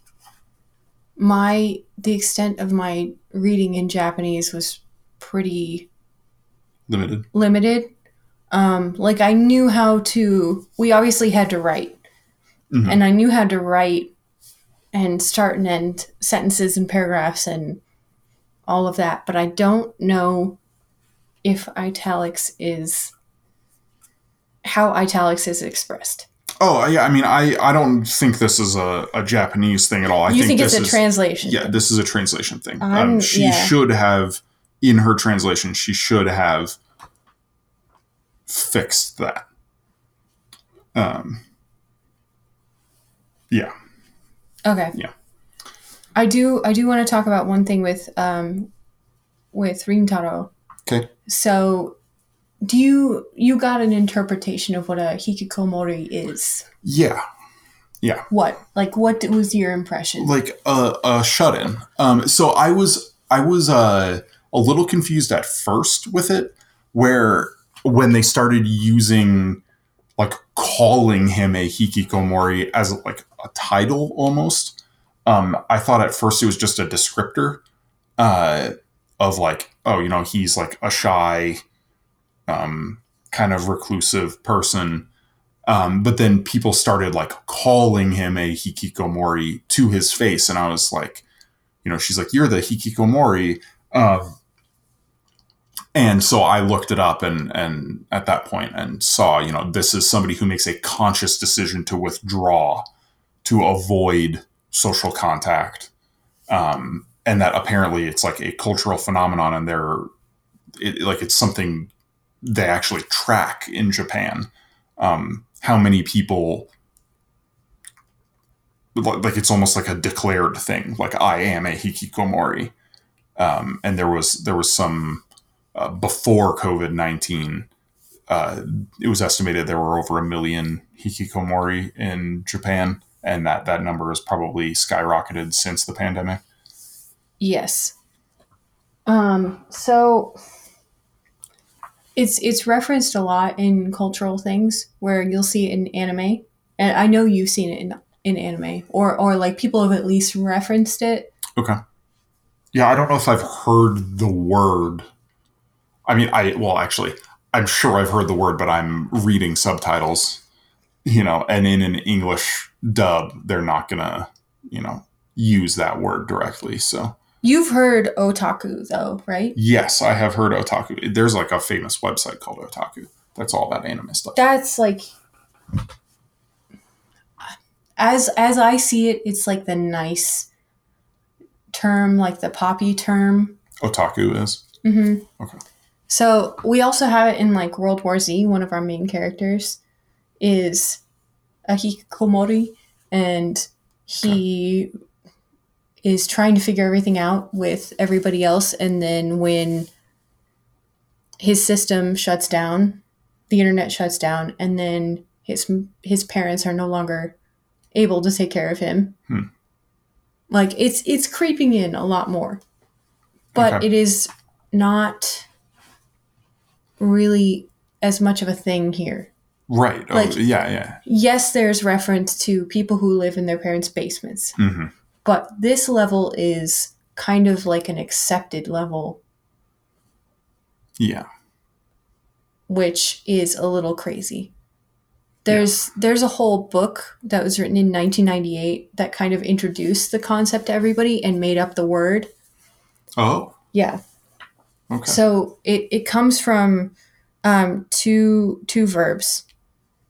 my the extent of my reading in Japanese was pretty Limited. limited. Um, like I knew how to. We obviously had to write, Mhm. and I knew how to write and start and end sentences and paragraphs and all of that. But I don't know if italics is how italics is expressed. Oh yeah, I mean, I I don't think this is a, a Japanese thing at all. I you think, it's this a is, translation? Yeah, this is a translation thing. I'm- Um, she yeah. should have, in her translation, she should have fixed that. Um, yeah. Okay. Yeah. I do. I do want to talk about one thing with um, with Rintaro. Okay. So, do you you got an interpretation of what a hikikomori is? Yeah. Yeah. What like what was your impression? Like a, a shut in. Um, so I was I was uh, a little confused at first with it, where when they started using like calling him a hikikomori as like a title almost. Um, I thought at first it was just a descriptor uh, of like, oh, you know, he's like a shy, um, kind of reclusive person. Um, but then people started like calling him a hikikomori to his face, and I was like, you know, she's like, "You're the hikikomori," um, and so I looked it up, and and at that point, and saw, you know, this is somebody who makes a conscious decision to withdraw, to avoid social contact, um, and that apparently it's like a cultural phenomenon, and they're it, like it's something they actually track in Japan. Um, how many people like it's almost like a declared thing like i am a hikikomori. Um, and there was there was some uh, before covid-19 uh, it was estimated there were over a million hikikomori in japan and that that number has probably skyrocketed since the pandemic yes. Um. So. It's it's referenced a lot in cultural things where you'll see it in anime, and I know you've seen it in in anime, or or like people have at least referenced it. okay yeah i don't know if i've heard the word i mean i well actually i'm sure i've heard the word but i'm reading subtitles you know and in an english dub they're not gonna you know use that word directly so You've heard otaku though, right? yes i have heard otaku there's like a famous website called otaku that's all about anime stuff That's like as as I see it, it's like the nice term, like the poppy term. otaku is Mm-hmm. Okay. So we also have it in like World War Z. One of our main characters is a hikikomori, and he is trying to figure everything out with everybody else. And then when his system shuts down, the internet shuts down, and then his his parents are no longer able to take care of him. Hmm. Like it's it's creeping in a lot more, but Okay. it is not really as much of a thing here. Right oh, Like- yeah yeah Yes, there's reference to people who live in their parents' basements, hmm but this level is kind of like an accepted level, Yeah. which is a little crazy. There's there's a whole book that was written in 1998 that kind of introduced the concept to everybody and made up the word. Oh. Yeah. Okay. So it, it comes from um, two two verbs.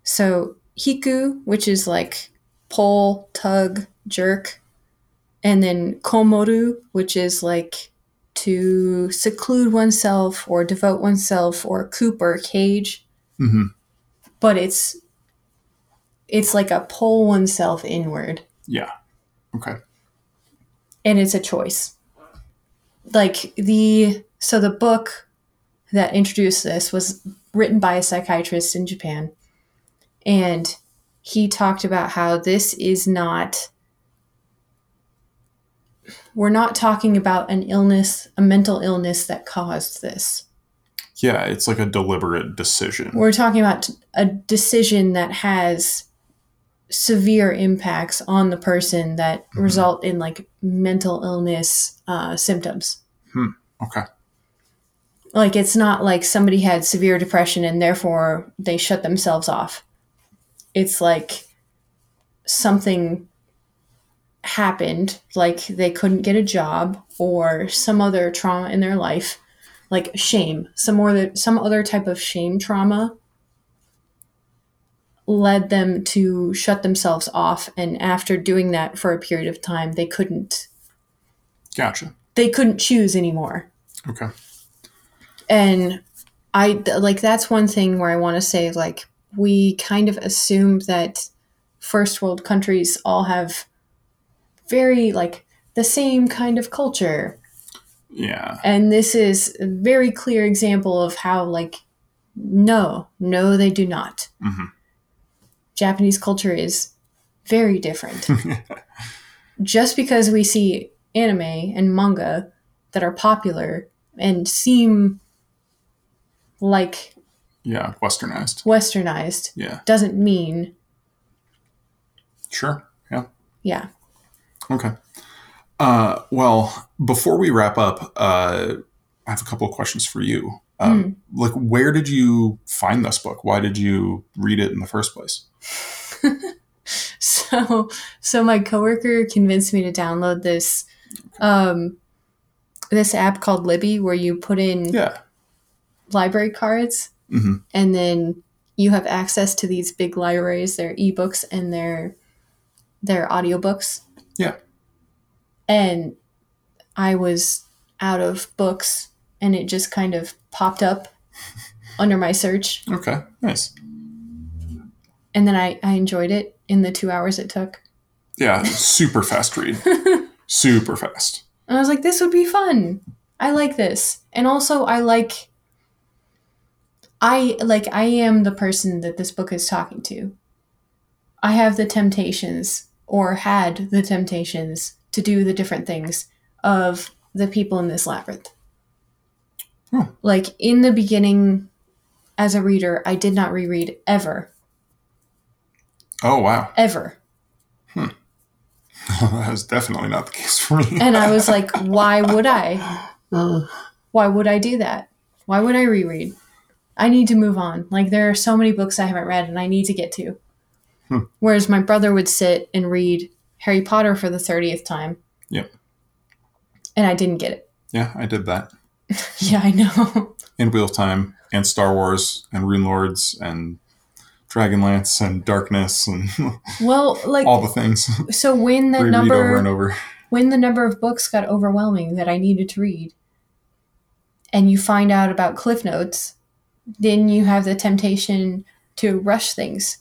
So hiku, which is like pull, tug, jerk, and then komoru, which is like to seclude oneself or devote oneself or coop or cage. hmm But it's it's like a pull oneself inward, Yeah. Okay. and it's a choice. Like the so the book that introduced this was written by a psychiatrist in Japan. And he talked about how this is not, we're not talking about an illness, a mental illness that caused this. Yeah, it's like a deliberate decision. We're talking about a decision that has severe impacts on the person that Mhm. result in like mental illness uh, symptoms. Okay. like it's not like somebody had severe depression and therefore they shut themselves off it's like something happened like they couldn't get a job or some other trauma in their life like shame some more some other type of shame trauma led them to shut themselves off and after doing that for a period of time they couldn't Gotcha. they couldn't choose anymore Okay. and i like that's one thing where i want to say like we kind of assume that first world countries all have very like the same kind of culture. Yeah. and this is a very clear example of how like no no they do not. Hmm japanese culture is very different. Just because we see anime and manga that are popular and seem like yeah. Westernized. westernized Yeah. doesn't mean Sure. Yeah. yeah Okay. Uh, well, before we wrap up, uh, I have a couple of questions for you. Um, Like, where did you find this book? Why did you read it in the first place? so so my coworker convinced me to download this um this app called libby where you put in Yeah. library cards hmm and then you have access to these big libraries their ebooks and their their audiobooks Yeah. and i was out of books and it just kind of popped up under my search Okay. Nice. and then I, I enjoyed it in the two hours it took Yeah. Super fast read. Super fast. and i was like this would be fun i like this and also i like i like i am the person that this book is talking to i have the temptations or had the temptations to do the different things of the people in this labyrinth Hmm. like in the beginning as a reader i did not reread ever Oh wow. ever Hmm. that was definitely not the case for me. and i was like why would i why would I do that? Why would I reread? I need to move on. Like there are so many books I haven't read and I need to get to. Hmm. Whereas my brother would sit and read Harry Potter for the 30th time. Yep. And I didn't get it. yeah, I did that. yeah, I know. And Wheel of Time and Star Wars and Runelords and Dragonlance and Darkness and well, like all the things. so when the number over and over. when the number of books got overwhelming that I needed to read and you find out about cliff notes, then you have the temptation to rush things.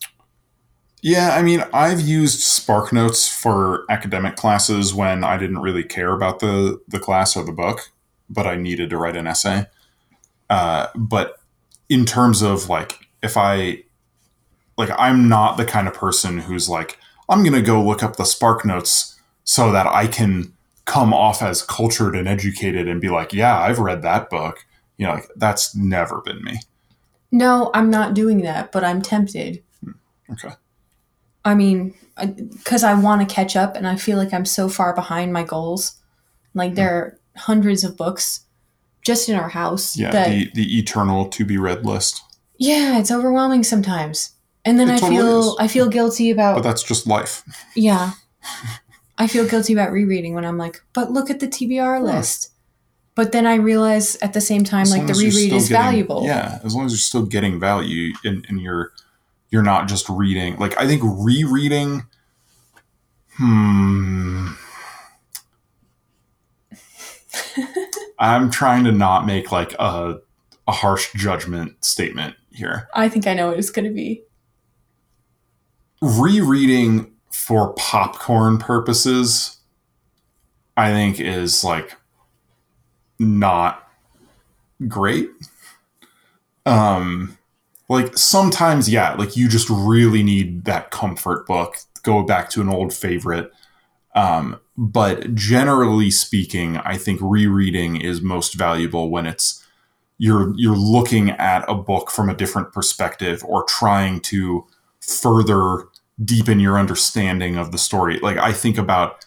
Yeah, I mean, I've used Spark Notes for academic classes when I didn't really care about the the class or the book, but I needed to write an essay. Uh, but in terms of like, if I like, I'm not the kind of person who's like, I'm gonna go look up the Spark Notes so that I can come off as cultured and educated and be like, yeah, I've read that book. You know, like that's never been me. No, I'm not doing that, but I'm tempted. Hmm, okay. I mean, because I want to catch up and I feel like I'm so far behind my goals Like there are hundreds of books just in our house Yeah, that the the eternal to be read list. yeah, it's overwhelming sometimes. And then It I totally feel is. I feel guilty about But that's just life. yeah. I feel guilty about rereading when I'm like, but look at the TBR list. But then I realize at the same time, As like the reread is getting- valuable. Yeah, as long as you're still getting value and, and you're you're not just reading. Like I think rereading. Hmm. I'm trying to not make like a a harsh judgment statement here. I think I know what it's going to be. Rereading for popcorn purposes, I think is like not great. Um like sometimes yeah, like you just really need that comfort book, go back to an old favorite. Um but generally speaking, I think rereading is most valuable when it's you're you're looking at a book from a different perspective or trying to further deepen your understanding of the story. Like I think about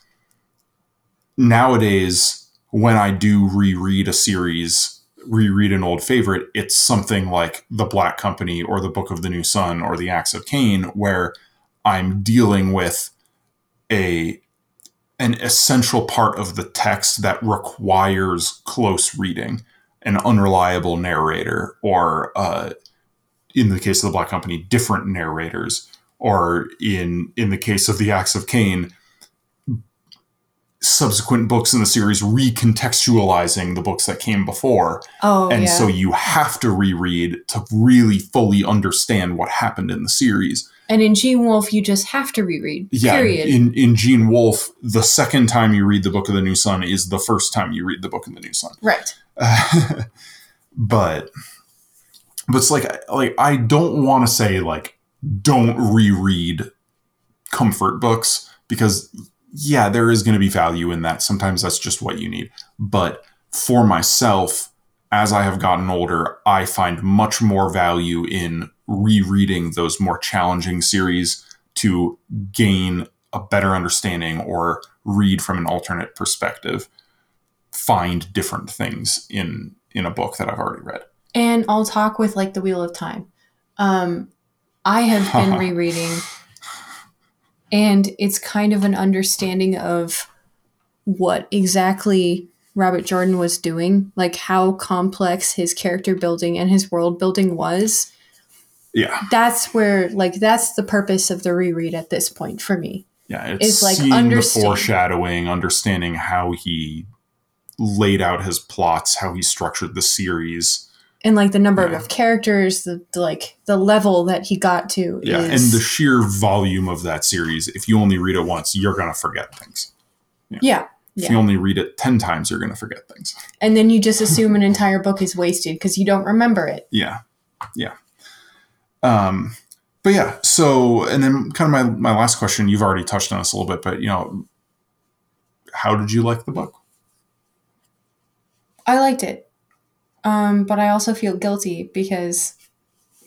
nowadays when I do reread a series, reread an old favorite, it's something like The Black Company or The Book of the New Sun or The Acts of Caine, where I'm dealing with a an essential part of the text that requires close reading, an unreliable narrator, or uh, in the case of the Black Company, different narrators, or in in the case of the Acts of Caine, subsequent books in the series recontextualizing the books that came before. Oh, and yeah. so you have to reread to really fully understand what happened in the series. and in Gene Wolfe, you just have to reread. Yeah, period. in in Gene Wolfe, the second time you read the Book of the New Sun is the first time you read the Book of the New Sun. right. but but it's like like I don't want to say like don't reread comfort books because yeah, there is going to be value in that. Sometimes that's just what you need. But for myself, as I have gotten older, I find much more value in rereading those more challenging series to gain a better understanding or read from an alternate perspective, find different things in in a book that I've already read. And I'll talk with like the Wheel of Time. Um, I have been rereading, and it's kind of an understanding of what exactly Robert Jordan was doing, like how complex his character building and his world building was. Yeah, That's where, like, that's the purpose of the reread at this point for me. yeah. It's, like seeing the foreshadowing, understanding how he laid out his plots, how he structured the series. And like the number Yeah. of characters, the, the like the level that he got to Yeah, is and the sheer volume of that series. If you only read it once, you're gonna forget things. yeah. If Yeah. you only read it ten times, you're gonna forget things. And then you just assume an entire book is wasted because you don't remember it. Yeah, yeah. Um, but yeah. So, and then kind of my my last question. You've already touched on this a little bit, but you know, how did you like the book? I liked it. Um, but I also feel guilty because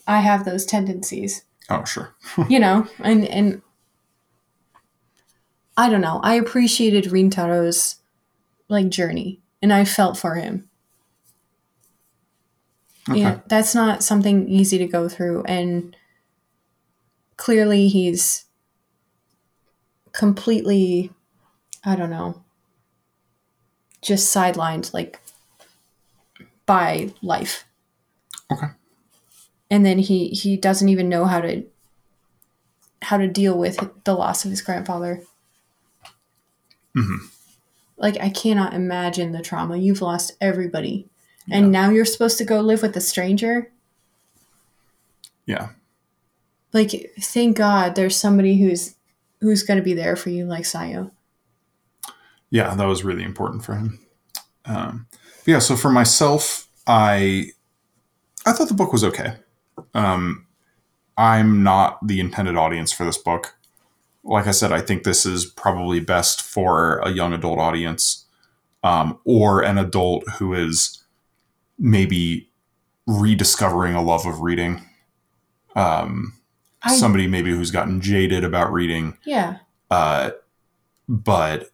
I have those tendencies, Oh, sure. you know, and, and I don't know. I appreciated Rintaro's like journey and I felt for him. Okay. Yeah, that's not something easy to go through. And clearly he's completely, I don't know, just sidelined like by life. Okay. And then he he doesn't even know how to how to deal with the loss of his grandfather. Mhm. Like I cannot imagine the trauma. You've lost everybody. And now you're supposed to go live with a stranger? Yeah. Like thank God there's somebody who's who's going to be there for you like Sayo. yeah, that was really important for him. Um, yeah, so for myself, I I thought the book was okay. Um, I'm not the intended audience for this book. Like I said, I think this is probably best for a young adult audience um, or an adult who is maybe rediscovering a love of reading. Um, I somebody maybe who's gotten jaded about reading yeah. uh, but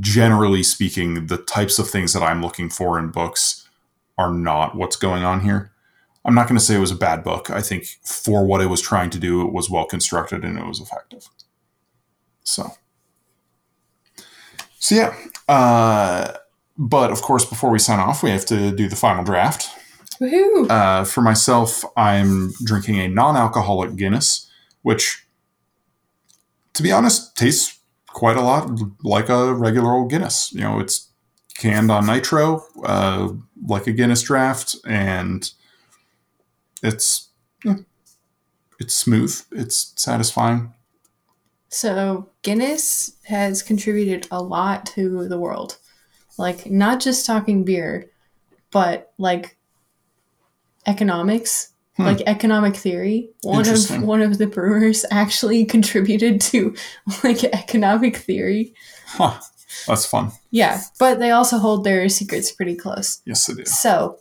generally speaking, the types of things that I'm looking for in books are not what's going on here. I'm not going to say it was a bad book. I think for what it was trying to do, it was well constructed and it was effective. So, so yeah. Uh, but of course, before we sign off, we have to do the final draft. Woohoo! Uh, for myself, I'm drinking a non-alcoholic Guinness, which, to be honest, tastes quite a lot like a regular old Guinness. You know, it's canned on nitro, uh, like a Guinness draft, and it's yeah, it's smooth. It's satisfying. So Guinness has contributed a lot to the world. Like not just talking beer, but like economics, Hmm. like economic theory. One of one of the brewers actually contributed to like economic theory. Huh. That's fun. Yeah, but they also hold their secrets pretty close. Yes, they do. So,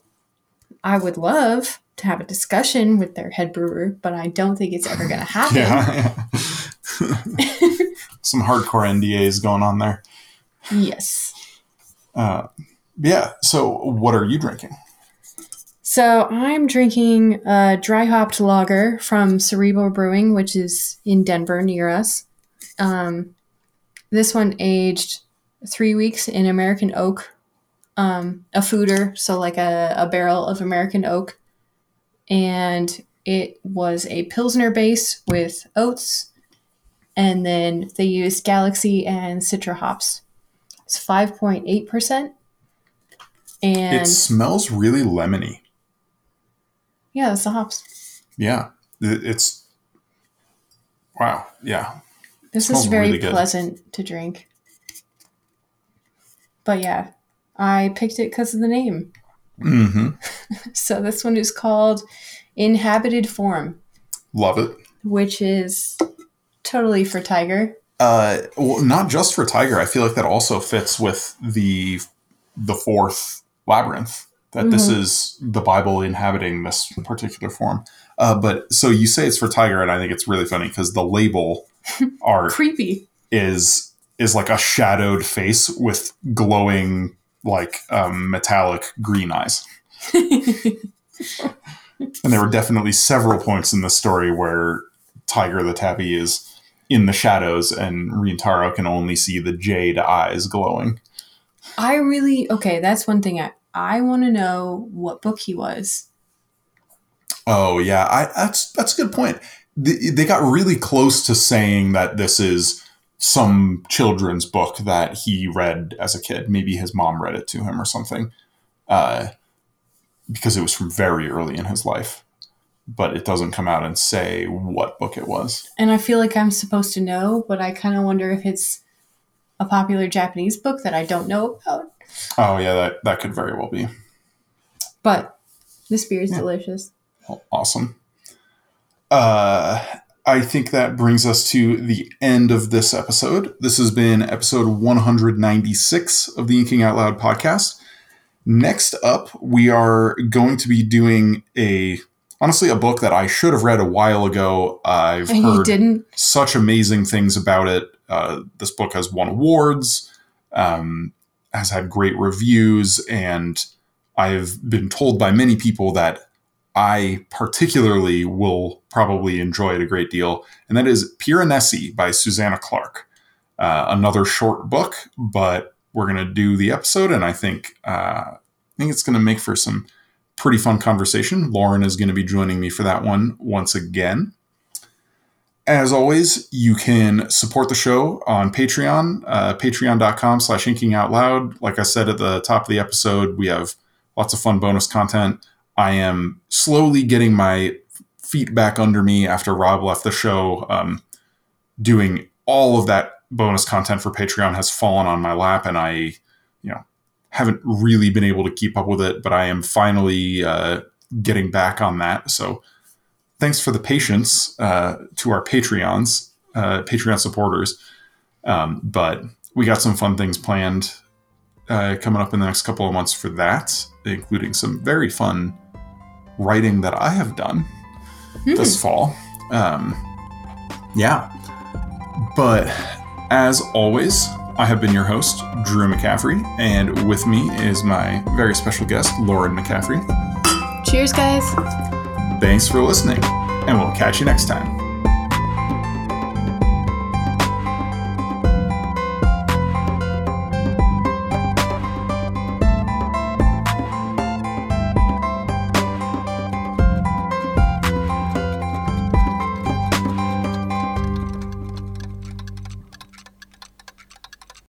I would love to have a discussion with their head brewer, but I don't think it's ever going to happen. Yeah. Some hardcore NDAs going on there. Yes. Uh, yeah. So, what are you drinking? So I'm drinking a dry hopped lager from Cerebral Brewing, which is in Denver near us. Um, this one aged three weeks in American oak, um, a foeder, so like a, a barrel of American oak. And it was a Pilsner base with oats, and then they used Galaxy and Citra hops. It's 5.8%. And it smells really lemony. Yeah, that's the hops. Yeah. It's wow. Yeah. This is very really pleasant to drink. But yeah, I picked it because of the name. hmm So this one is called Inhabited Form, Love it. which is totally for Tiger. Uh, well, not just for Tiger. I feel like that also fits with the the fourth labyrinth. That this is the Bible inhabiting this particular form. Uh, but so you say it's for Tiger, and I think it's really funny because the label art Creepy. is is like a shadowed face with glowing like um, metallic green eyes. And there were definitely several points in the story where Tiger the Tabby is in the shadows and Rintaro can only see the jade eyes glowing. I really okay. That's one thing I I want to know what book he was. Oh yeah, I, that's that's a good point. They, they got really close to saying that this is some children's book that he read as a kid. Maybe his mom read it to him or something, uh, because it was from very early in his life. But it doesn't come out and say what book it was. And I feel like I'm supposed to know, but I kind of wonder if it's a popular Japanese book that I don't know about. Oh yeah, that that could very well be. But this beer is Yeah. delicious. Awesome. Uh, I think that brings us to the end of this episode. This has been episode 196 of the Inking Out Loud podcast. Next up, we are going to be doing a honestly a book that I should have read a while ago. I've And heard didn't. such amazing things about it. Uh, this book has won awards, um, has had great reviews, and I've been told by many people that I particularly will probably enjoy it a great deal, and that is Piranesi by Susanna Clarke. Uh, another short book, but we're going to do the episode, and I think uh, I think it's going to make for some pretty fun conversation. Lauren is going to be joining me for that one once again. As always, you can support the show on Patreon, uh, patreon.com slash inking out loud. Like I said at the top of the episode, we have lots of fun bonus content. I am slowly getting my feet back under me after Rob left the show. Um, doing all of that bonus content for Patreon has fallen on my lap, and I, you know, haven't really been able to keep up with it, but I am finally uh, getting back on that. So thanks for the patience uh, to our Patreons, uh, Patreon supporters. Um, but we got some fun things planned uh, coming up in the next couple of months for that, including some very fun writing that I have done this fall. Um, yeah. But as always, I have been your host, Drew McCaffrey, and with me is my very special guest, Lauren McCaffrey. Cheers, guys. Thanks for listening, and we'll catch you next time.